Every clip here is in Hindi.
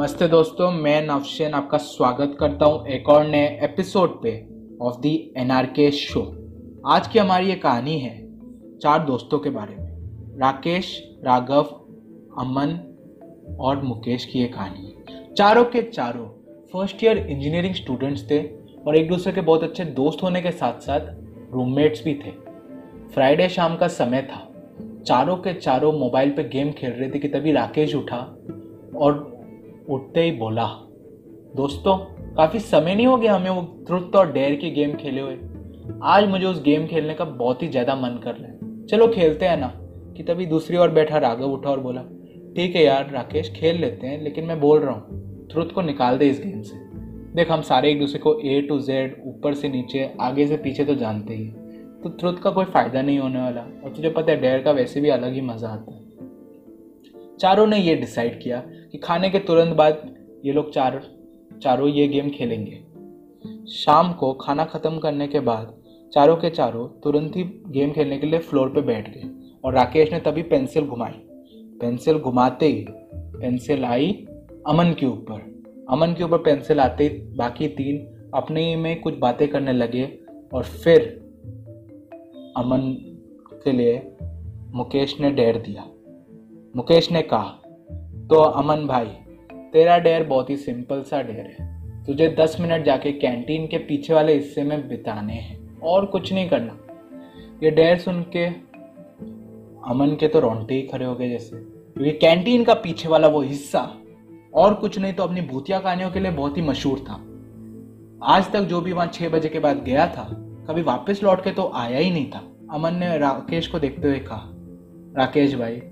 नमस्ते दोस्तों, मैं नवशेन आपका स्वागत करता हूँ एक और नए episode pay of the NRK show आज की हमारी ये कहानी है चार दोस्तों के बारे में, राकेश, राघव, अमन और मुकेश की ये कहानी। है चारों के चारों फ़र्स्ट ईयर इंजीनियरिंग स्टूडेंट्स थे और एक दूसरे के बहुत अच्छे दोस्त होने के साथ साथ रूममेट्स भी थे। फ्राइडे शाम का समय था। चारों के चारों मोबाइल पे गेम खेल रहे थे कि तभी राकेश उठा और उठते ही बोला, दोस्तों, काफ़ी समय नहीं हो गया हमें वो ट्रुथ और डेयर की गेम खेले हुए। आज मुझे उस गेम खेलने का बहुत ही ज़्यादा मन कर रहा है। चलो खेलते हैं ना। कि तभी दूसरी ओर बैठा राघव उठा और बोला, ठीक है यार राकेश, खेल लेते हैं, लेकिन मैं बोल रहा हूँ ट्रुथ को निकाल दे इस गेम से। देख, हम सारे एक दूसरे को ए टू जेड ऊपर से नीचे, आगे से पीछे तो जानते ही तो ट्रुथ का कोई फ़ायदा नहीं होने वाला, और तुझे पता है डेयर का वैसे भी अलग ही मज़ा आता है। चारों ने ये डिसाइड किया कि खाने के तुरंत बाद ये लोग चार, चारों ये गेम खेलेंगे। शाम को खाना ख़त्म करने के बाद चारों के चारों तुरंत ही गेम खेलने के लिए फ्लोर पे बैठ गए और राकेश ने तभी पेंसिल घुमाई। पेंसिल घुमाते ही पेंसिल आई अमन के ऊपर। अमन के ऊपर पेंसिल आते ही बाकी तीन अपने ही में कुछ बातें करने लगे और फिर अमन के लिए मुकेश ने डेर दिया। मुकेश ने कहा तो अमन भाई, तेरा डेर बहुत ही सिंपल सा डेर है। तुझे दस मिनट जाके कैंटीन के पीछे वाले हिस्से में बिताने हैं, और कुछ नहीं करना। ये डेर सुन के अमन के तो रोंटे ही खड़े हो गए जैसे। क्योंकि कैंटीन का पीछे वाला वो हिस्सा, और कुछ नहीं तो अपनी भूतिया कहानियों के लिए बहुत ही मशहूर था। आज तक जो भी वहाँ छह बजे के बाद गया था, कभी वापस लौट के तो आया ही नहीं था। अमन ने राकेश को देखते हुए कहा, राकेश भाई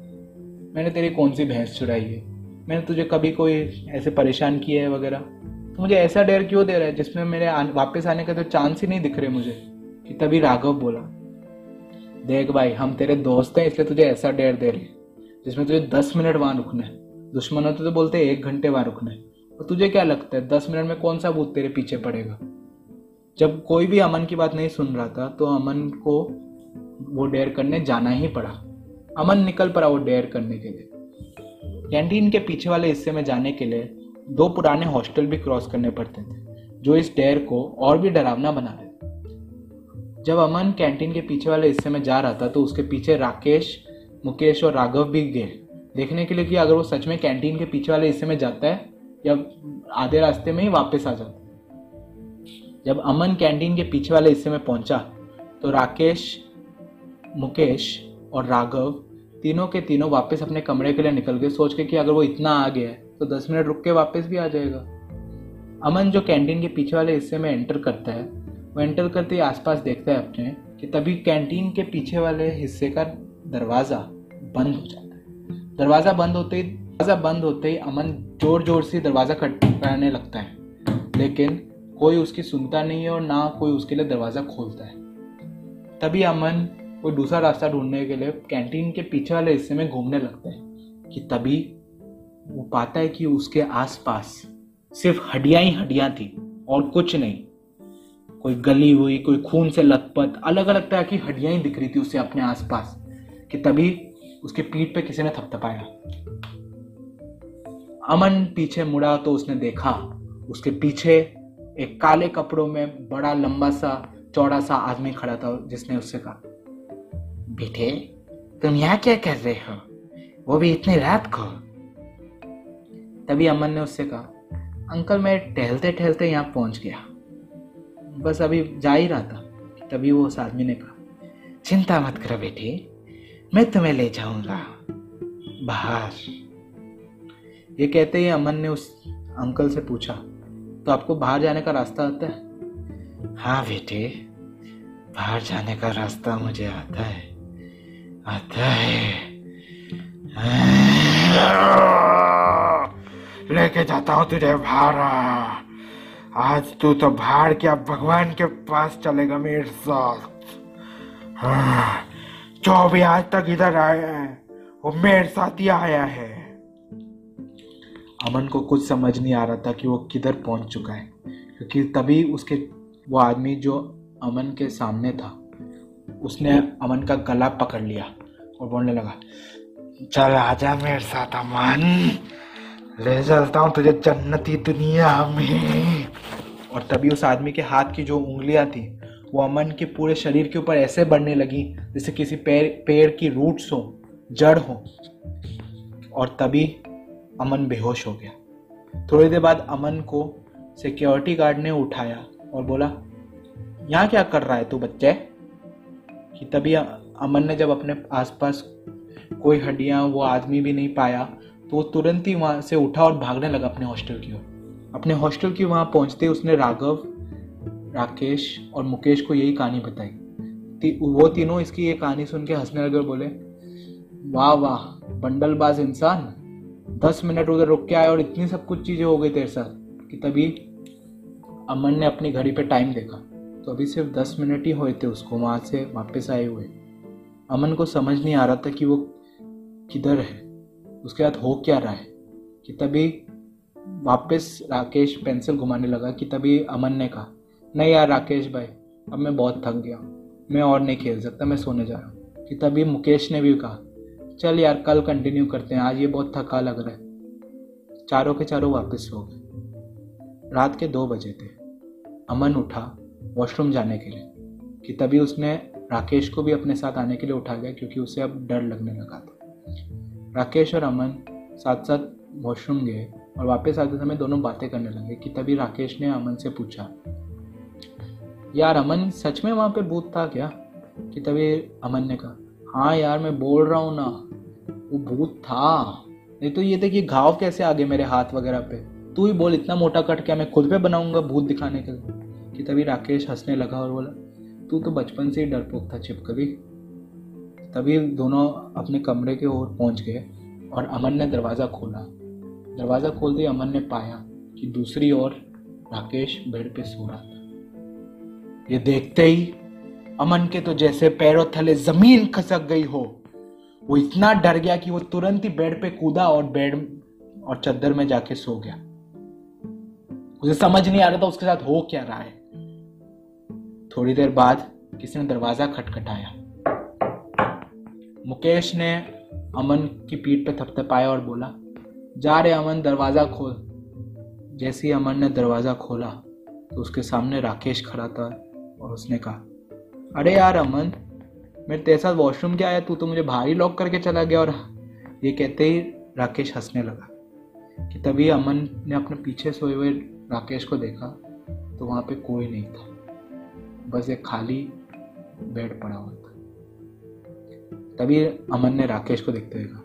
मैंने तेरी कौन सी भैंस चुराई है? मैंने तुझे कभी कोई ऐसे परेशान किया है वगैरह? तो मुझे ऐसा डर क्यों दे रहा है जिसमें मेरे आन, वापस आने का तो चांस ही नहीं दिख रहे मुझे? कि तभी राघव बोला देख भाई हम तेरे दोस्त हैं इसलिए तुझे ऐसा डेर दे रहे जिसमें तुझे दस मिनट वहाँ रुकना है। दुश्मन होते तो बोलते एक घंटे वहाँ रुकना है। और तुझे क्या लगता है दस मिनट में कौन सा भूत तेरे पीछे पड़ेगा? जब कोई भी अमन की बात नहीं सुन रहा था तो अमन को वो डेयर करने जाना ही पड़ा। अमन निकल पड़ा वो डेयर करने के लिए। कैंटीन के पीछे वाले हिस्से में जाने के लिए दो पुराने हॉस्टल भी क्रॉस करने पड़ते थे, जो इस डेयर को और भी डरावना बना रहे जब अमन कैंटीन के पीछे वाले हिस्से में जा रहा था तो उसके पीछे राकेश, मुकेश और राघव भी गए। देखने के लिए कि अगर वो सच में कैंटीन के पीछे वाले हिस्से में जाता है, या आधे रास्ते में ही वापस आ जाता है। जब अमन कैंटीन के पीछे वाले हिस्से में पहुँचा तो राकेश, मुकेश और राघव तीनों के तीनों वापस अपने कमरे के लिए निकल गए। सोच के कि अगर वो इतना आ गया है तो दस मिनट रुक के वापस भी आ जाएगा। अमन जो कैंटीन के पीछे वाले हिस्से में एंटर करता है, वो एंटर करते ही आसपास देखता है अपने, कि तभी कैंटीन के पीछे वाले हिस्से का दरवाज़ा बंद हो जाता है। दरवाज़ा बंद होते ही, दरवाज़ा बंद होते ही अमन ज़ोर ज़ोर से दरवाज़ा खटखटाने लगता है। लेकिन कोई उसकी सुनता नहीं है और ना कोई उसके लिए दरवाज़ा खोलता है। तभी अमन कोई दूसरा रास्ता ढूँढने के लिए कैंटीन के पीछे वाले हिस्से में घूमने लगता है कि तभी वो पाता है कि उसके आसपास सिर्फ़ हड्डियाँ ही हड्डियाँ थी और कुछ नहीं। कोई गली हुई, कोई खून से लथपथ अलग अलग तरह की हड्डियाँ ही दिख रही थी उसे अपने आसपास कि तभी उसके पीठ पे किसी ने थपथपाया। अमन पीछे मुड़ा तो उसने देखा, उसके पीछे एक काले कपड़ों में बड़ा लंबा सा, चौड़ा सा आदमी खड़ा था जिसने उससे कहा। बेटे, तुम यहाँ क्या कर रहे हो? वो भी इतनी रात को। तभी अमन ने उससे कहा, अंकल, मैं टहलते टहलते यहाँ पहुँच गया। बस अभी जा ही रहा था। तभी वो उस आदमी ने कहा, चिंता मत करो बेटे, मैं तुम्हें ले जाऊँगा। बाहर। ये कहते ही अमन ने उस अंकल से पूछा तो आपको बाहर जाने का रास्ता आता है? हाँ बेटे, बाहर जाने का रास्ता मुझे आता है। है। लेके जाता हूँ तुझे बाहर आज तू तो बाहर क्या भगवान के पास चलेगा मेरे साथ। हाँ, जो भी आज तक इधर आया है वो मेरे साथ ही आया है। अमन को कुछ समझ नहीं आ रहा था कि वो किधर पहुँच चुका है क्योंकि तभी उसके वो आदमी जो अमन के सामने था उसने अमन का गला पकड़ लिया और बोलने लगा, चल आजा मेरे साथ अमन, ले चलता हूँ तुझे जन्नती दुनिया में। और तभी उस आदमी के हाथ की जो उंगलियाँ थी, वो अमन के पूरे शरीर के ऊपर ऐसे बढ़ने लगी जैसे किसी पेड़ पेड़ की रूट्स हो, जड़ हो। और तभी अमन बेहोश हो गया। थोड़ी देर बाद अमन को सिक्योरिटी गार्ड ने उठाया और बोला, यहाँ क्या कर रहा है तू बच्चे? कि तभी अमन ने जब अपने आसपास कोई हड्डियाँ वो आदमी भी नहीं पाया तो वो तुरंत ही वहाँ से उठा और भागने लगा अपने हॉस्टल की ओर। अपने हॉस्टल की वहाँ पहुँचते उसने राघव राकेश और मुकेश को यही कहानी बताई। ती, वो तीनों इसकी ये कहानी सुन के हंसने लगे बोले वाह वाह बंडलबाज इंसान दस मिनट उधर रुक के आए और इतनी सब कुछ चीज़ें हो गई तेरे साथ कि तभी अमन ने अपनी घड़ी पे टाइम देखा। तो अभी सिर्फ़ दस मिनट ही हुए थे उसको वहाँ से वापस आए हुए। अमन को समझ नहीं आ रहा था कि वो किधर है। उसके बाद हो क्या रहा है? कि तभी वापस राकेश पेंसिल घुमाने लगा कि तभी अमन ने कहा, नहीं यार राकेश भाई, अब मैं बहुत थक गया मैं और नहीं खेल सकता, मैं सोने जा रहा हूँ। कि तभी मुकेश ने भी कहा, चल यार, कल कंटिन्यू करते हैं। आज ये बहुत थका लग रहा है। चारों के चारों वापस सो गए। रात के दो बजे थे। अमन उठा वॉशरूम जाने के लिए, कि तभी उसने राकेश को भी अपने साथ आने के लिए उठा लिया क्योंकि उसे अब डर लगने लगा था। राकेश और अमन साथ साथ वॉशरूम गए और वापस आते समय दोनों बातें करने लगे, कि तभी राकेश ने अमन से पूछा, यार, अमन, सच में वहाँ पे भूत था क्या? कि तभी अमन ने कहा हाँ यार, मैं बोल रहा हूँ ना, वो भूत था। नहीं तो ये देखिए घाव कैसे आ गए मेरे हाथ वगैरह पे? तू ही बोल, इतना मोटा कट क्या मैं खुद पे बनाऊँगा भूत दिखाने के लिए? कि तभी राकेश हंसने लगा और बोला, तू तो बचपन से ही डरपोक था छिपकली तभी दोनों अपने कमरे के ओर पहुँच गए और अमन ने दरवाज़ा खोला। दरवाज़ा खोलते ही अमन ने पाया कि दूसरी ओर राकेश बेड पे सो रहा था। ये देखते ही अमन के तो जैसे पैरों थले ज़मीन खसक गई हो। वो इतना डर गया कि वो तुरंत ही बेड पे कूदा और बेड और चद्दर में जाके सो गया। उसे समझ नहीं आ रहा था उसके साथ हो क्या रहा है। थोड़ी देर बाद किसी ने दरवाज़ा खटखटाया। मुकेश ने अमन की पीठ पर थपथपाया और बोला, जा रे अमन, दरवाज़ा खोल। जैसे ही अमन ने दरवाज़ा खोला तो उसके सामने राकेश खड़ा था और उसने कहा, अरे यार अमन, मेरे तेरे साथ वॉशरूम क्या आया तू तो मुझे ही लॉक करके चला गया। और ये कहते ही राकेश हंसने लगा कि तभी अमन ने अपने पीछे सोए हुए राकेश को देखा तो वहाँ पे कोई नहीं था। बस एक खाली बेड पड़ा हुआ था। तभी अमन ने राकेश को देखते हुए कहा,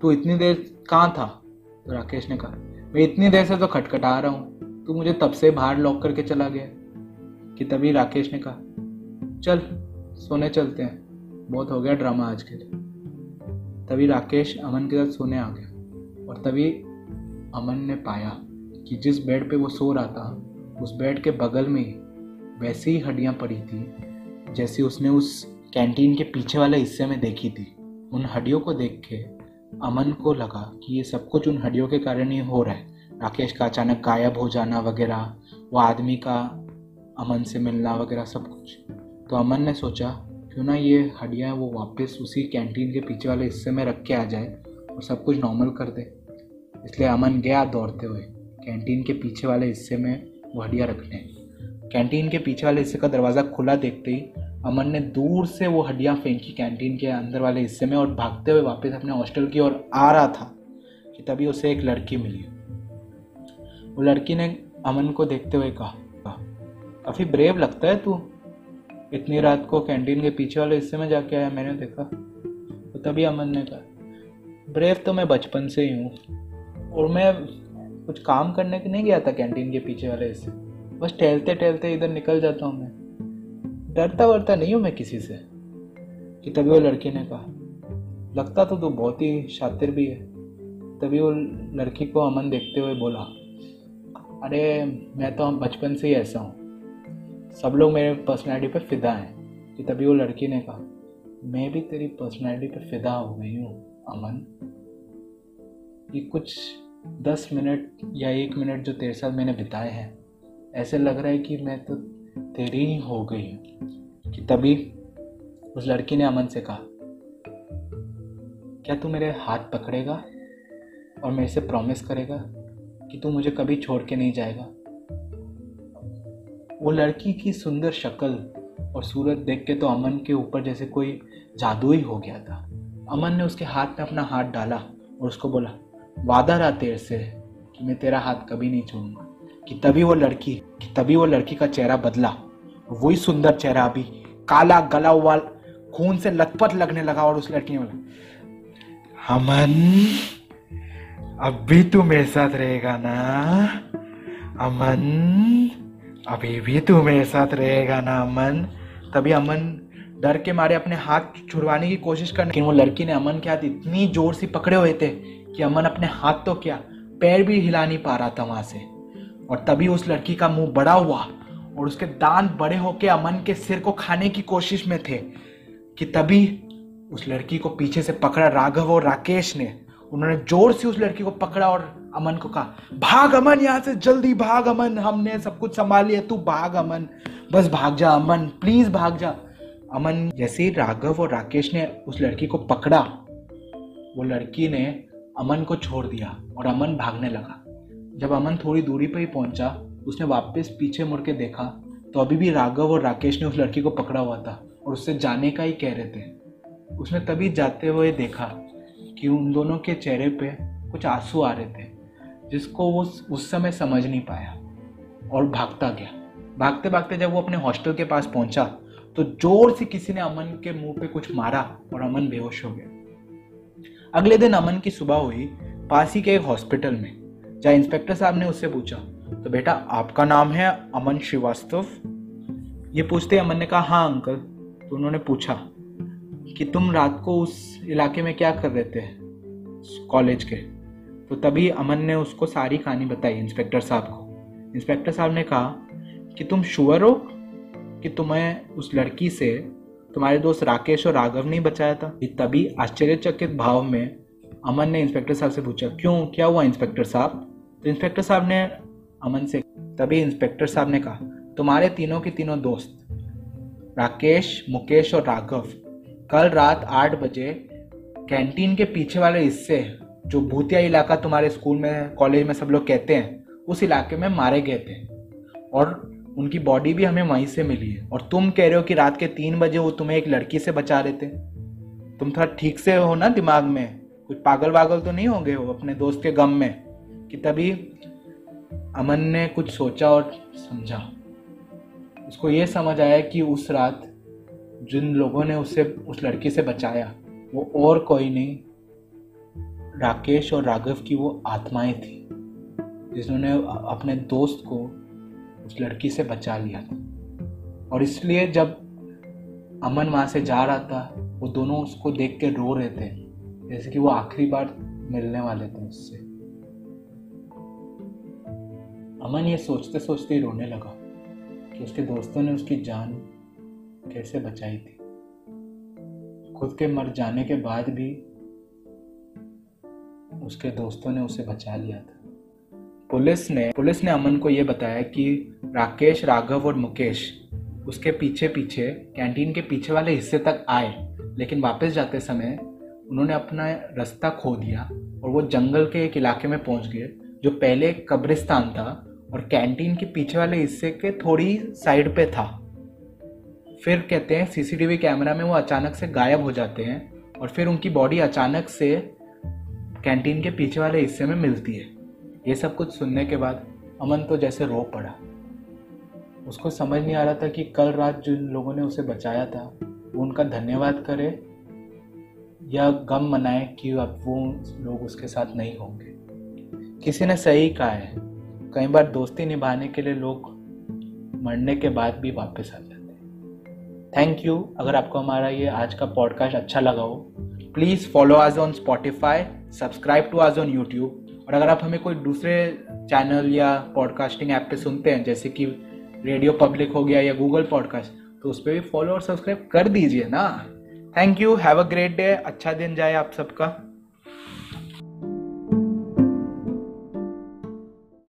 तू इतनी देर कहाँ था? तो राकेश ने कहा, मैं इतनी देर से तो खटखटा रहा हूँ। तू मुझे तब से बाहर लॉक करके चला गया। कि तभी राकेश ने कहा, चल, सोने चलते हैं। बहुत हो गया ड्रामा आज के लिए। तभी राकेश अमन के साथ सोने आ गया और तभी अमन ने पाया कि जिस बेड पे वो सो रहा था, उस बेड के बगल में ही वैसी ही हड्डियाँ पड़ी थी, जैसी उसने उस कैंटीन के पीछे वाले हिस्से में देखी थी। उन हड्डियों को देख के अमन को लगा कि ये सब कुछ उन हड्डियों के कारण ही हो रहा है। राकेश का अचानक गायब हो जाना वगैरह, वो आदमी का अमन से मिलना वगैरह सब कुछ। तो अमन ने सोचा, क्यों ना ये हड्डियाँ वो वापस उसी कैंटीन के पीछे वाले हिस्से में रख के आ जाए और सब कुछ नॉर्मल कर दे। इसलिए अमन गया दौड़ते हुए कैंटीन के पीछे वाले हिस्से में वो हड्डियाँ रखने कैंटीन के पीछे वाले हिस्से का दरवाज़ा खुला देखते ही अमन ने दूर से वो हड्डियाँ फेंकी कैंटीन के अंदर वाले हिस्से में और भागते हुए वापस अपने हॉस्टल की ओर आ रहा था कि तभी उसे एक लड़की मिली। वो लड़की ने अमन को देखते हुए कहा, काफ़ी ब्रेव लगता है तू? इतनी रात को कैंटीन के पीछे वाले हिस्से में जाके आया मैंने देखा। तो तभी अमन ने कहा ब्रेव तो मैं बचपन से ही हूँ और मैं कुछ काम करने के नहीं गया था कैंटीन के पीछे वाले हिस्से। बस टहलते टहलते इधर निकल जाता हूँ मैं। डरता वरता नहीं हूँ मैं किसी से, कि तभी वो लड़की ने कहा। लगता तो तू बहुत ही शातिर भी है। तभी वो लड़की को अमन देखते हुए बोला, अरे, मैं तो बचपन से ही ऐसा हूँ। सब लोग मेरे पर्सनैलिटी पे फिदा हैं। कि तभी वो लड़की ने कहा, मैं भी तेरी पर्सनैलिटी पे फिदा हो गई हूँ, अमन। ये कुछ दस मिनट या एक मिनट जो तेरे साथ मैंने बिताए हैं ऐसे लग रहा है कि मैं तो तेरी ही हो गई हूँ। कि तभी उस लड़की ने अमन से कहा, क्या तू मेरे हाथ पकड़ेगा और मेरे से प्रॉमिस करेगा कि तू मुझे कभी छोड़ के नहीं जाएगा? वो लड़की की सुंदर शक्ल और सूरत देख के तो अमन के ऊपर जैसे कोई जादू ही हो गया था। अमन ने उसके हाथ में अपना हाथ डाला और उसको बोला, वादा रहा तेरे से कि मैं तेरा हाथ कभी नहीं छोड़ूँगा। कि तभी वो लड़की, कि तभी वो लड़की का चेहरा बदला। वही सुंदर चेहरा अभी, काला गला हुआ, खून से लथपथ लगने लगा और उस लड़की ने बोला, अमन अब भी तू मेरे साथ रहेगा ना? अमन, अभी भी तू मेरे साथ रहेगा ना, अमन? तभी अमन डर के मारे अपने हाथ छुड़वाने की कोशिश करने, लेकिन वो लड़की ने अमन के हाथ इतनी ज़ोर से पकड़े हुए थे कि अमन अपने हाथ तो क्या, पैर भी हिला नहीं पा रहा था वहाँ से। और तभी उस लड़की का मुँह बड़ा हुआ और उसके दांत बड़े होके अमन के सिर को खाने की कोशिश में थे कि तभी उस लड़की को पीछे से पकड़ा राघव और राकेश ने। उन्होंने ज़ोर से उस लड़की को पकड़ा और अमन को कहा, भाग अमन, यहाँ से जल्दी भाग अमन, हमने सब कुछ संभाल लिया, तू भाग अमन, बस भाग जा अमन प्लीज़ भाग जा। अमन जैसे ही राघव और राकेश ने उस लड़की को पकड़ा, वो लड़की ने अमन को छोड़ दिया और अमन भागने लगा। जब अमन थोड़ी दूरी पर ही पहुँचा, उसने वापस पीछे मुड़ के देखा तो अभी भी राघव और राकेश ने उस लड़की को पकड़ा हुआ था और उससे जाने का ही कह रहे थे। उसने तभी जाते हुए देखा कि उन दोनों के चेहरे पे कुछ आँसू आ रहे थे, जिसको वो उस समय समझ नहीं पाया और भागता गया। भागते भागते जब वो अपने हॉस्टल के पास पहुँचा तो ज़ोर से किसी ने अमन के मुँह पे कुछ मारा और अमन बेहोश हो गया। अगले दिन अमन की सुबह हुई, पास ही के एक हॉस्पिटल में। जहाँ इंस्पेक्टर साहब ने उससे पूछा तो बेटा, आपका नाम है अमन श्रीवास्तव? ये पूछते अमन ने कहा हाँ अंकल। तो उन्होंने पूछा कि तुम रात को उस इलाके में क्या कर रहे थे कॉलेज के। तो तभी अमन ने उसको सारी कहानी बताई इंस्पेक्टर साहब को। इंस्पेक्टर साहब ने कहा कि तुम शुअर हो? कि तुम्हें उस लड़की से तुम्हारे दोस्त राकेश और राघव नहीं बचाया था? तभी आश्चर्यचकित भाव में अमन ने इंस्पेक्टर साहब से पूछा, क्यों? क्या हुआ इंस्पेक्टर साहब? तो इंस्पेक्टर साहब ने अमन से तभी इंस्पेक्टर साहब ने कहा, तुम्हारे तीनों के तीनों दोस्त, राकेश, मुकेश और राघव, कल रात आठ बजे कैंटीन के पीछे वाले हिस्से, जो भूतिया इलाका तुम्हारे स्कूल में कॉलेज में सब लोग कहते हैं, उस इलाके में मारे गए थे। और उनकी बॉडी भी हमें वहीं से मिली है। और तुम कह रहे हो कि रात के तीन बजे वो तुम्हें एक लड़की से बचा रहे थे। तुम थोड़ा ठीक से हो ना दिमाग में? कुछ पागल वागल तो नहीं होंगे हो अपने दोस्त के गम में? कि तभी अमन ने कुछ सोचा और समझा। उसको ये समझ आया कि उस रात जिन लोगों ने उसे, उस लड़की से बचाया, वो और कोई नहीं, राकेश और राघव की वो आत्माएँ थी, जिन्होंने अपने दोस्त को उस लड़की से बचा लिया था। और इसलिए जब अमन वहाँ से जा रहा था, वो दोनों उसको देख के रो रहे थे, जैसे कि वो आखिरी बार मिलने वाले थे उससे। अमन ये सोचते सोचते ही रोने लगा कि उसके दोस्तों ने उसकी जान कैसे बचाई थी। खुद के मर जाने के बाद भी उसके दोस्तों ने उसे बचा लिया था। पुलिस ने पुलिस ने अमन को यह बताया कि राकेश, राघव और मुकेश उसके पीछे पीछे कैंटीन के पीछे वाले हिस्से तक आए, लेकिन वापस जाते समय उन्होंने अपना रास्ता खो दिया और वो जंगल के एक इलाके में पहुँच गए, जो पहले कब्रिस्तान था और कैंटीन के पीछे वाले हिस्से के थोड़ी साइड पे था। फिर कहते हैं सीसीटीवी कैमरा में वो अचानक से गायब हो जाते हैं और फिर उनकी बॉडी अचानक से कैंटीन के पीछे वाले हिस्से में मिलती है। ये सब कुछ सुनने के बाद अमन तो जैसे रो पड़ा। उसको समझ नहीं आ रहा था कि कल रात जिन लोगों ने उसे बचाया था, वो उनका धन्यवाद करे या गम मनाए कि अब वो लोग उसके साथ नहीं होंगे। किसी ने सही कहा है। कई बार दोस्ती निभाने के लिए लोग मरने के बाद भी वापस आ जाते हैं। थैंक यू अगर आपको हमारा ये आज का पॉडकास्ट अच्छा लगा हो please follow us on Spotify subscribe to us on YouTube और अगर आप हमें कोई दूसरे चैनल या पॉडकास्टिंग ऐप पे सुनते हैं, जैसे कि रेडियो पब्लिक हो गया या गूगल पॉडकास्ट तो उस पर भी फॉलो और सब्सक्राइब कर दीजिए ना। Thank you have a great day अच्छा दिन जाए आप सबका।